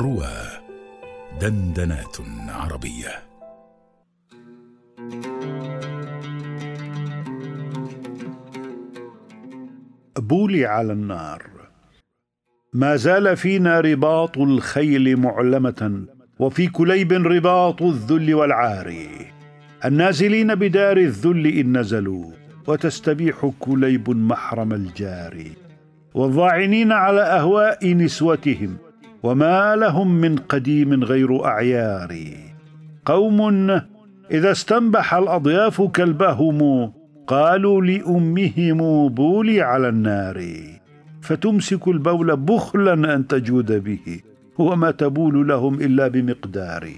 روى دندنات عربية. بولي على النار. ما زال فينا رباط الخيل معلمة وفي كليب رباط الذل والعار النازلين بدار الذل إن نزلوا وتستبيح كليب محرم الجار. والظاعنين على أهواء نسوتهم وما لهم من قديم غير أعيار. قوم إذا استنبح الأضياف كلبهم قالوا لأمهم بولي على النار. فتمسك البول بخلا أن تجود به وما تبول لهم إلا بمقدار.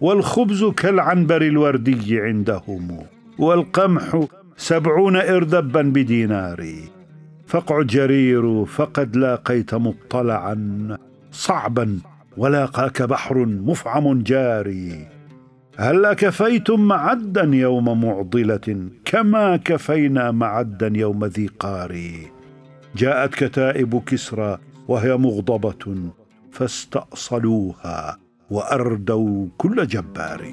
والخبز كالعنبر الوردي عندهم والقمح سبعون اردبا بدينار. فاقعد جرير فقد لاقيت مطلعا. صعبا ولاقاك بحر مفعم جاري. هلا كفيتم معدا يوم معضلة كما كفينا معدا يوم ذي قاري جاءت كتائب كسرى وهي مغضبة فاستأصلوها وأردوا كل جبار.